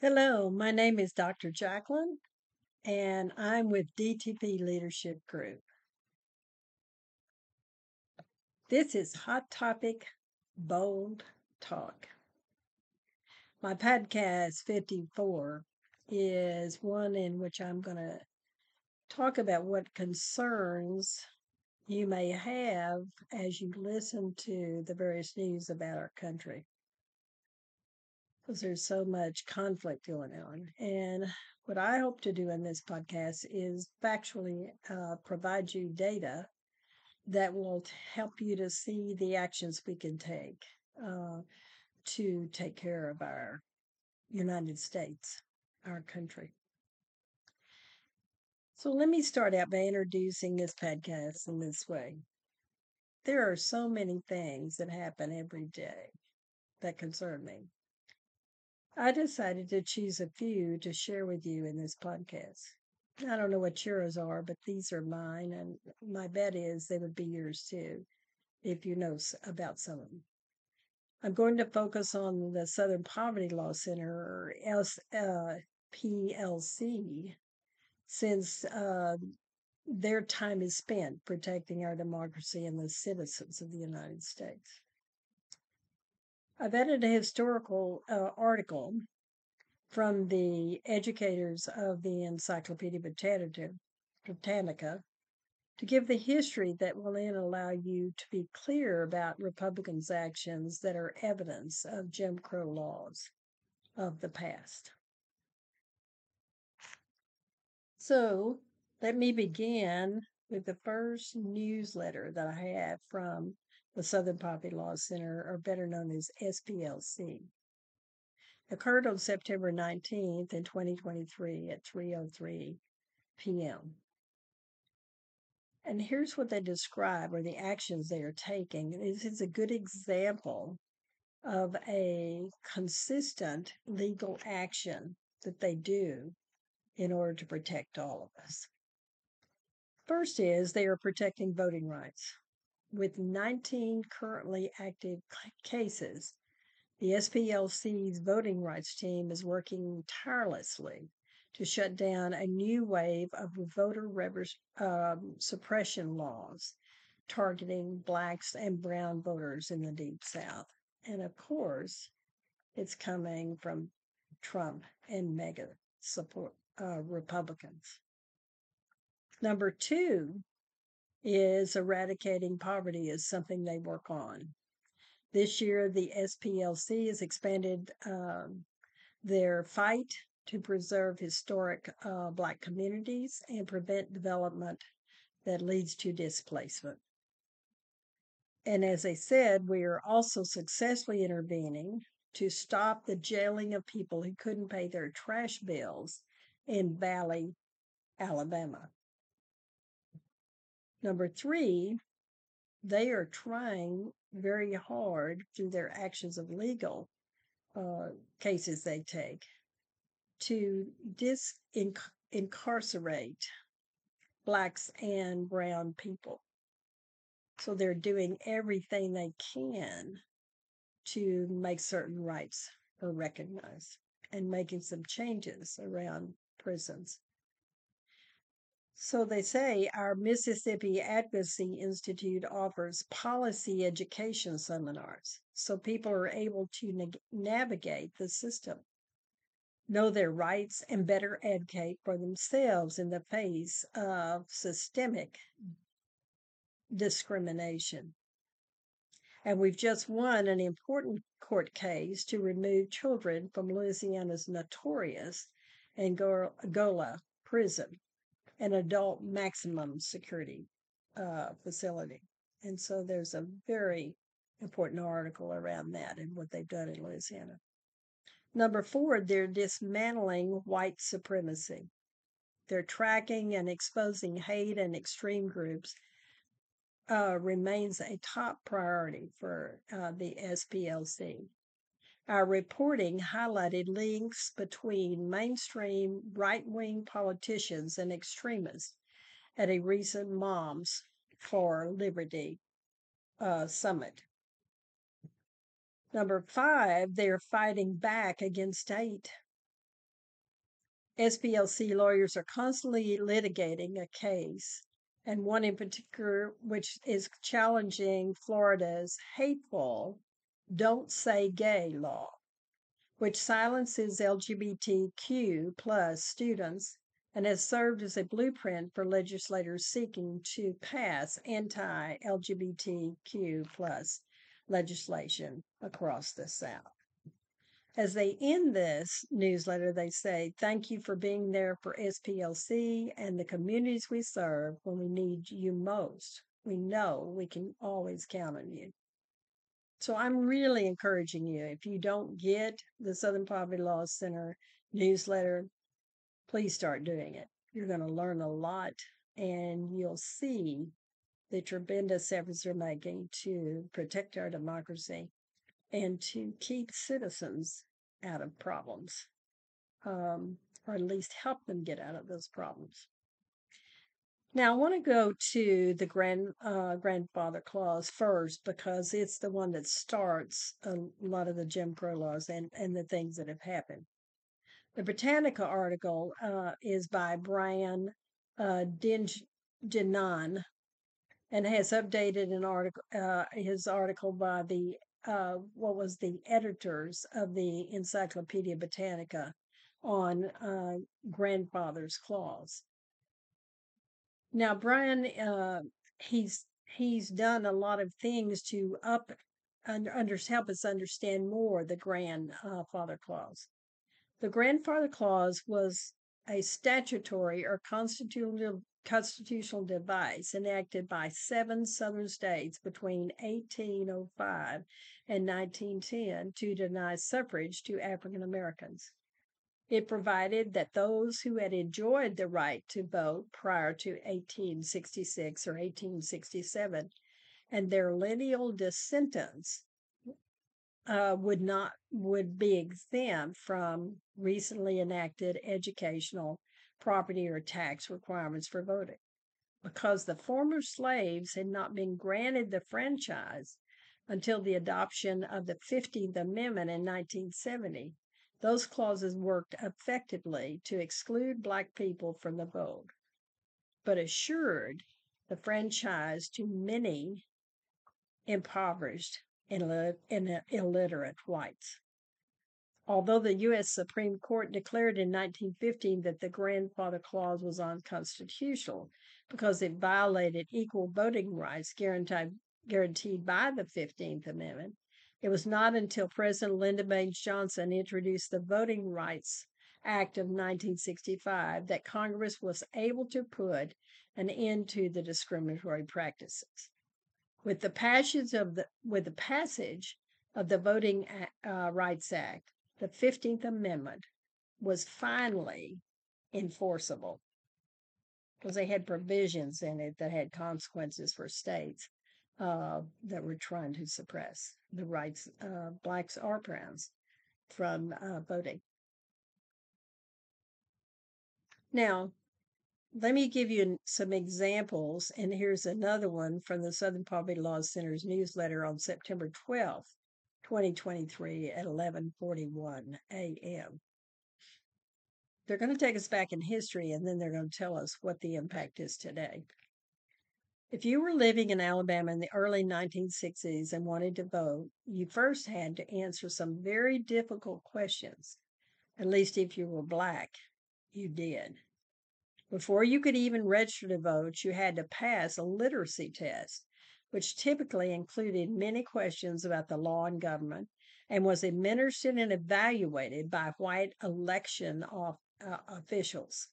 Hello, my name is Dr. Jacqueline, and I'm with DTP Leadership Group. This is Hot Topic Bold Talk. My podcast 54 is one in which I'm going to talk about what concerns you may have as you listen to the various news about our country because there's so much conflict going on. And what I hope to do in this podcast is factually uh, provide you data that will help you to see the actions we can take uh, to take care of our United States, our country. So let me start out by introducing this podcast in this way. There are so many things that happen every day that concern me. I decided to choose a few to share with you in this podcast. I don't know what yours are, but these are mine, and my bet is they would be yours too if you know about some of them. I'm going to focus on the Southern Poverty Law Center, or SPLC, since uh, their time is spent protecting our democracy and the citizens of the United States. I've added a historical uh, article from the educators of the Encyclopedia Britannica, to give the history that will then allow you to be clear about Republicans' actions that are evidence of Jim Crow laws of the past. So let me begin with the first newsletter that I have from the Southern Poverty Law Center, or better known as SPLC. Occurred on September 19th in 2023 at 3:03 p.m. And here's what they describe or the actions they are taking. This is a good example of a consistent legal action that they do in order to protect all of us. First is they are protecting voting rights with 19 currently active cases, the SPLC's voting rights team is working tirelessly to shut down a new wave of voter um, suppression laws targeting blacks and brown voters in the Deep South. And of course, it's coming from Trump and MAGA support uh, Republicans. Number two, is eradicating poverty is something they work on. This year, the SPLC has expanded um, their fight to preserve historic uh, Black communities and prevent development that leads to displacement. And as I said, we are also successfully intervening to stop the jailing of people who couldn't pay their trash bills in Valley, Alabama. Number three, they are trying very hard through their actions of legal uh, cases they take to dis incarcerate blacks and brown people. So they're doing everything they can to make certain rights are recognized and making some changes around prisons. So they say our Mississippi Advocacy Institute offers policy education seminars so people are able to na- navigate the system, know their rights, and better advocate for themselves in the face of systemic discrimination. And we've just won an important court case to remove children from Louisiana's notorious Angola prison an adult maximum security uh, facility. And so there's a very important article around that and what they've done in Louisiana. Number four, they're dismantling white supremacy. They're tracking and exposing hate and extreme groups uh, remains a top priority for uh, the SPLC. Our reporting highlighted links between mainstream right wing politicians and extremists at a recent Moms for Liberty uh, summit. Number five, they're fighting back against state SPLC lawyers are constantly litigating a case, and one in particular, which is challenging Florida's hateful Don't Say Gay law, which silences LGBTQ plus students and has served as a blueprint for legislators seeking to pass anti-LGBTQ plus legislation across the South. As they end this newsletter, they say, Thank you for being there for SPLC and the communities we serve when we need you most. We know we can always count on you. So I'm really encouraging you. If you don't get the Southern Poverty Law Center newsletter, please start doing it. You're going to learn a lot and you'll see the tremendous efforts they're making to protect our democracy and to keep citizens out of problems, um, or at least help them get out of those problems. Now, I want to go to the grand uh, grandfather clause first because it's the one that starts a lot of the Jim Crow laws and, and the things that have happened. The Britannica article uh, is by Brian uh, and has updated an article uh, his article by the uh, what was the editors of the Encyclopedia Britannica on uh, grandfather's clause. Now, Brian, uh, he's he's done a lot of things to up under, under help us understand more the grandfather clause. The grandfather clause was a statutory or constitutional constitutional device enacted by seven southern states between 1805 and 1910 to deny suffrage to African Americans. It provided that those who had enjoyed the right to vote prior to 1866 or 1867 and their lineal descendants uh, would not would be exempt from recently enacted educational property or tax requirements for voting. Because the former slaves had not been granted the franchise until the adoption of the 15th Amendment in 1970, those clauses worked effectively to exclude Black people from the vote, but assured the franchise to many impoverished and uh, illiterate whites. Although the U.S. Supreme Court declared in 1915 that the grandfather clause was unconstitutional because it violated equal voting rights guaranteed, guaranteed by the 15th Amendment, it was not until President Lyndon Baines Johnson introduced the Voting Rights Act of 1965 that Congress was able to put an end to the discriminatory practices. With the passage of the with the passage of the Voting uh, Rights Act, the 15th Amendment was finally enforceable because they had provisions in it that had consequences for states uh, that were trying to suppress the rights of blacks or browns from uh, voting. Now, let me give you some examples, and here's another one from the Southern Poverty Law Center's newsletter on September 12th. 2023 at 11:41 a.m. They're going to take us back in history and then they're going to tell us what the impact is today. If you were living in Alabama in the early 1960s and wanted to vote, you first had to answer some very difficult questions. At least if you were black, you did. Before you could even register to vote, you had to pass a literacy test which typically included many questions about the law and government and was administered and evaluated by white election uh, officials.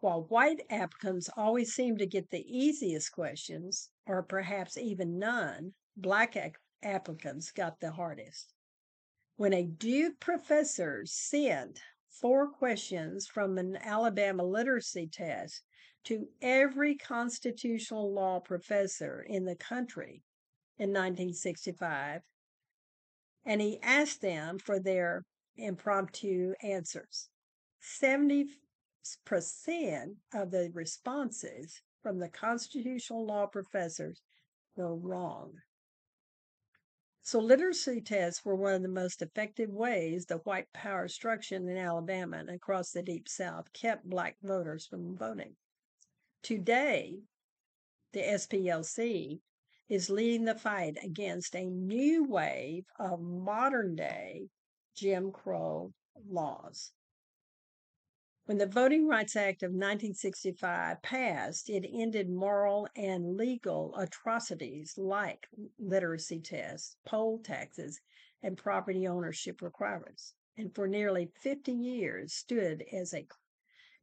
While white applicants always seemed to get the easiest questions, or perhaps even none, black applicants got the hardest. When a Duke professor sent four questions from an Alabama literacy test to every constitutional law professor in the country in 1965, and he asked them for their impromptu answers. 70% of the responses from the constitutional law professors were wrong. So, literacy tests were one of the most effective ways the white power structure in Alabama and across the Deep South kept black voters from voting. Today, the SPLC is leading the fight against a new wave of modern day Jim Crow laws. When the Voting Rights Act of 1965 passed, it ended moral and legal atrocities like literacy tests, poll taxes, and property ownership requirements, and for nearly 50 years stood as a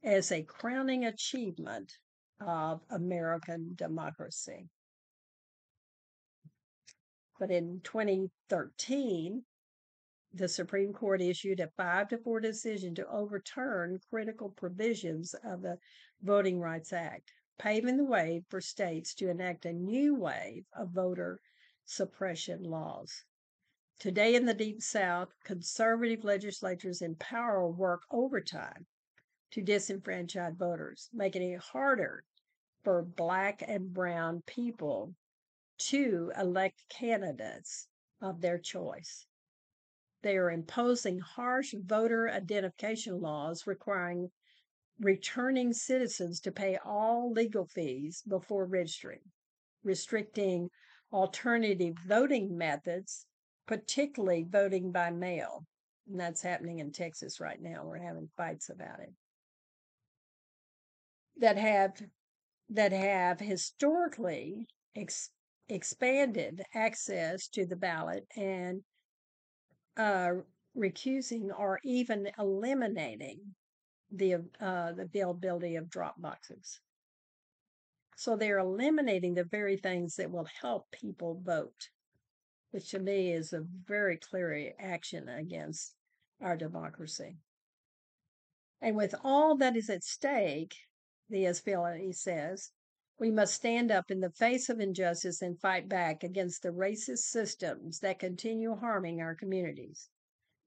as a crowning achievement of American democracy. But in 2013, the Supreme Court issued a five to four decision to overturn critical provisions of the Voting Rights Act, paving the way for states to enact a new wave of voter suppression laws. Today in the Deep South, conservative legislatures in power work overtime to disenfranchise voters, making it harder for black and brown people to elect candidates of their choice. They are imposing harsh voter identification laws requiring returning citizens to pay all legal fees before registering, restricting alternative voting methods, particularly voting by mail. And that's happening in Texas right now. We're having fights about it. That have that have historically ex- expanded access to the ballot and uh, recusing or even eliminating the uh, the availability of drop boxes. So they're eliminating the very things that will help people vote, which to me is a very clear action against our democracy. And with all that is at stake, the SPLC says, we must stand up in the face of injustice and fight back against the racist systems that continue harming our communities.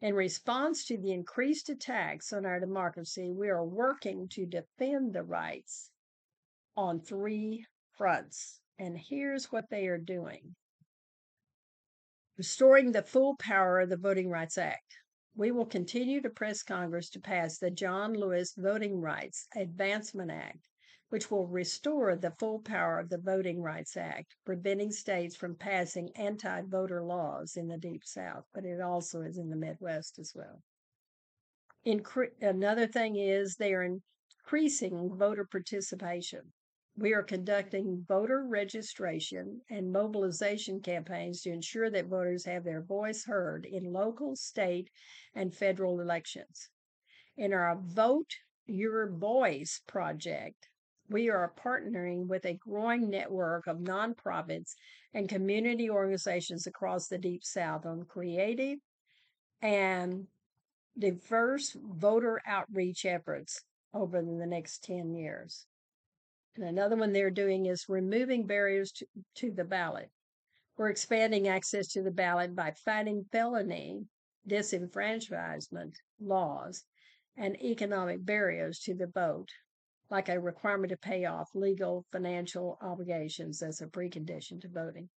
In response to the increased attacks on our democracy, we are working to defend the rights on three fronts. And here's what they are doing restoring the full power of the Voting Rights Act. We will continue to press Congress to pass the John Lewis Voting Rights Advancement Act which will restore the full power of the Voting Rights Act, preventing states from passing anti voter laws in the Deep South, but it also is in the Midwest as well. Incre- another thing is they are increasing voter participation. We are conducting voter registration and mobilization campaigns to ensure that voters have their voice heard in local, state, and federal elections. In our Vote Your Voice project, we are partnering with a growing network of nonprofits and community organizations across the Deep South on creative and diverse voter outreach efforts over the next 10 years. And another one they're doing is removing barriers to, to the ballot. We're expanding access to the ballot by fighting felony disenfranchisement laws and economic barriers to the vote like a requirement to pay off legal financial obligations as a precondition to voting.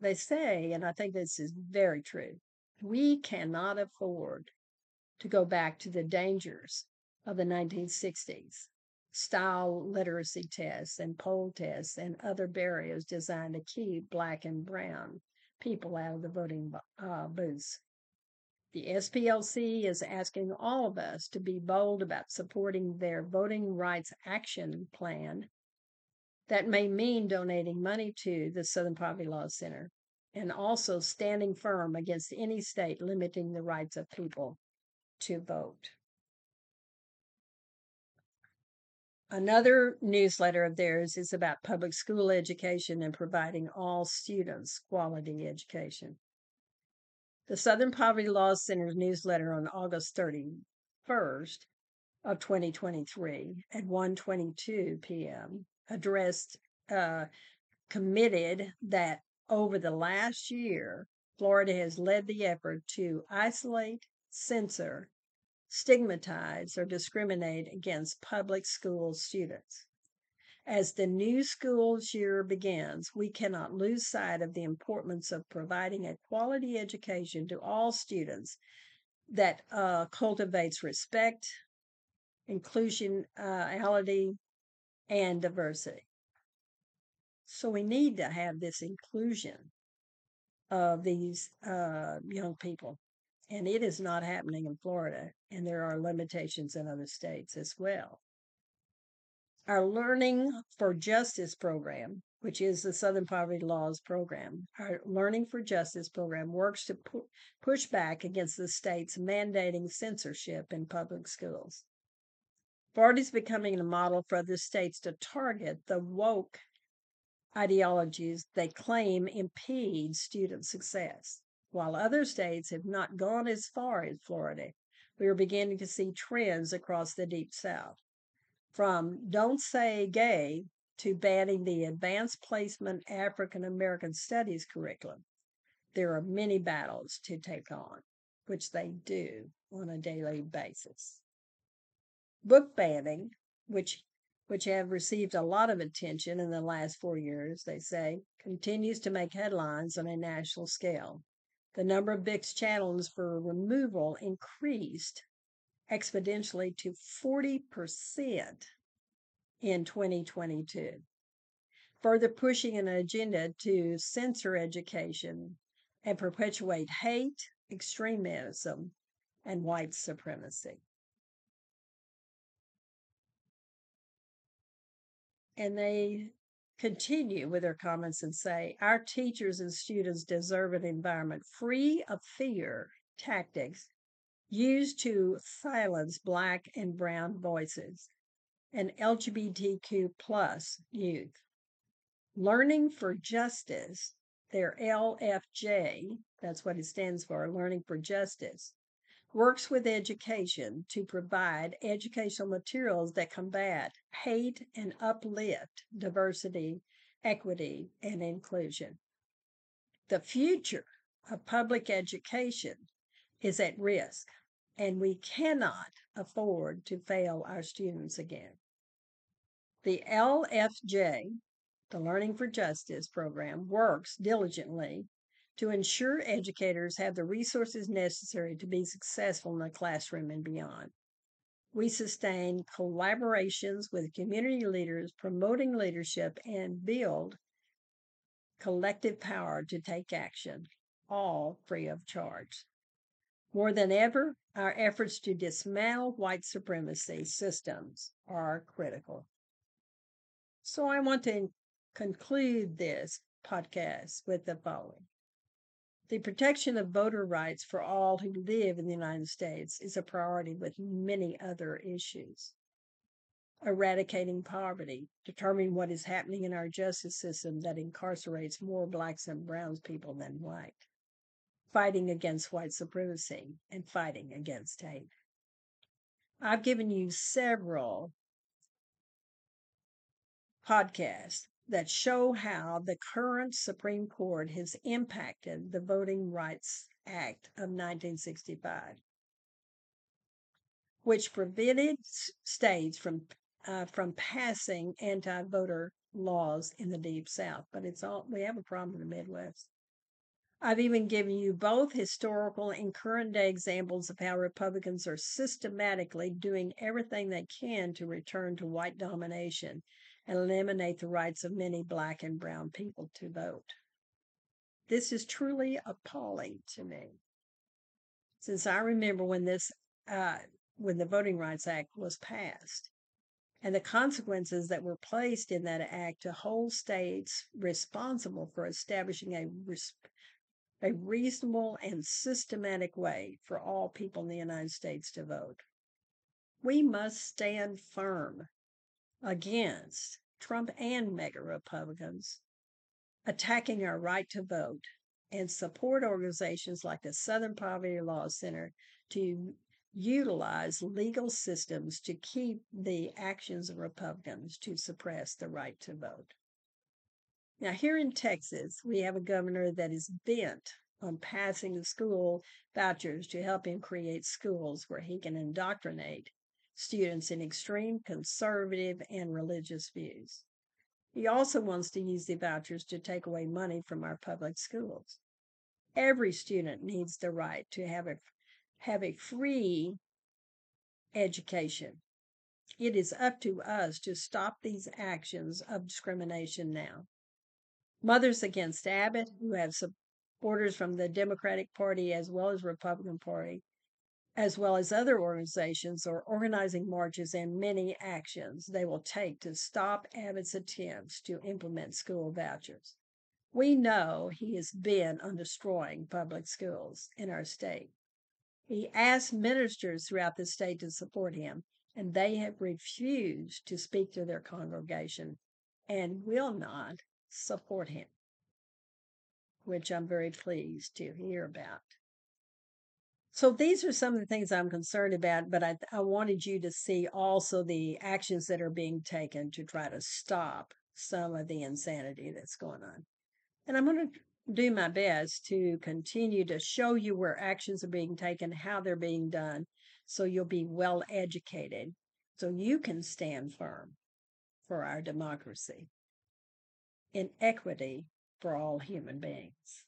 They say, and I think this is very true, we cannot afford to go back to the dangers of the 1960s style literacy tests and poll tests and other barriers designed to keep black and brown people out of the voting uh, booths. The SPLC is asking all of us to be bold about supporting their voting rights action plan. That may mean donating money to the Southern Poverty Law Center and also standing firm against any state limiting the rights of people to vote. Another newsletter of theirs is about public school education and providing all students quality education. The Southern Poverty Law Center's newsletter on August 31st of 2023 at 1:22 p.m. addressed uh, committed that over the last year, Florida has led the effort to isolate, censor, stigmatize, or discriminate against public school students. As the new school year begins, we cannot lose sight of the importance of providing a quality education to all students that uh, cultivates respect, inclusionality, and diversity. So we need to have this inclusion of these uh, young people. And it is not happening in Florida, and there are limitations in other states as well. Our Learning for Justice program, which is the Southern Poverty Laws program, our Learning for Justice program works to pu- push back against the states mandating censorship in public schools. Florida is becoming a model for other states to target the woke ideologies they claim impede student success. While other states have not gone as far as Florida, we are beginning to see trends across the Deep South. From Don't Say Gay to banning the Advanced Placement African American Studies curriculum, there are many battles to take on, which they do on a daily basis. Book banning, which which have received a lot of attention in the last four years, they say, continues to make headlines on a national scale. The number of books challenged for removal increased exponentially to 40% in 2022, further pushing an agenda to censor education and perpetuate hate, extremism, and white supremacy. And they continue with their comments and say, Our teachers and students deserve an environment free of fear tactics used to silence Black and Brown voices and LGBTQ plus youth. Learning for Justice, their LFJ, that's what it stands for, Learning for Justice, works with education to provide educational materials that combat hate and uplift diversity, equity, and inclusion. The future of public education is at risk, and we cannot afford to fail our students again. The LFJ, the Learning for Justice program, works diligently to ensure educators have the resources necessary to be successful in the classroom and beyond. We sustain collaborations with community leaders, promoting leadership, and build collective power to take action, all free of charge. More than ever, our efforts to dismantle white supremacy systems are critical. So I want to conclude this podcast with the following. The protection of voter rights for all who live in the United States is a priority with many other issues. Eradicating poverty, determining what is happening in our justice system that incarcerates more blacks and browns people than white, fighting against white supremacy, and fighting against hate. I've given you several podcasts that show how the current Supreme Court has impacted the Voting Rights Act of 1965, which prevented states from uh, from passing anti-voter laws in the Deep South. But it's all we have a problem in the Midwest. I've even given you both historical and current day examples of how Republicans are systematically doing everything they can to return to white domination and eliminate the rights of many black and brown people to vote. This is truly appalling to me. Since I remember when this, uh, when the Voting Rights Act was passed, and the consequences that were placed in that act to hold states responsible for establishing a, a reasonable and systematic way for all people in the United States to vote. We must stand firm against Trump and MAGA Republicans attacking our right to vote and support organizations like the Southern Poverty Law Center to utilize legal systems to keep the actions of Republicans to suppress the right to vote. Now, here in Texas, we have a governor that is bent on passing the school vouchers to help him create schools where he can indoctrinate students in extreme conservative and religious views. He also wants to use the vouchers to take away money from our public schools. Every student needs the right to have a have a free education. It is up to us to stop these actions of discrimination now. Mothers Against Abbott, who have supporters from the Democratic Party as well as Republican Party, as well as other organizations, are organizing marches and many actions they will take to stop Abbott's attempts to implement school vouchers. We know he is bent on destroying public schools in our state. He asked ministers throughout the state to support him, and they have refused to speak to their congregation and will not support him, which I'm very pleased to hear about. So these are some of the things I'm concerned about, but I, I wanted you to see also the actions that are being taken to try to stop some of the insanity that's going on. And I'm going to do my best to continue to show you where actions are being taken, how they're being done, so you'll be well educated, so you can stand firm for our democracy in equity for all human beings.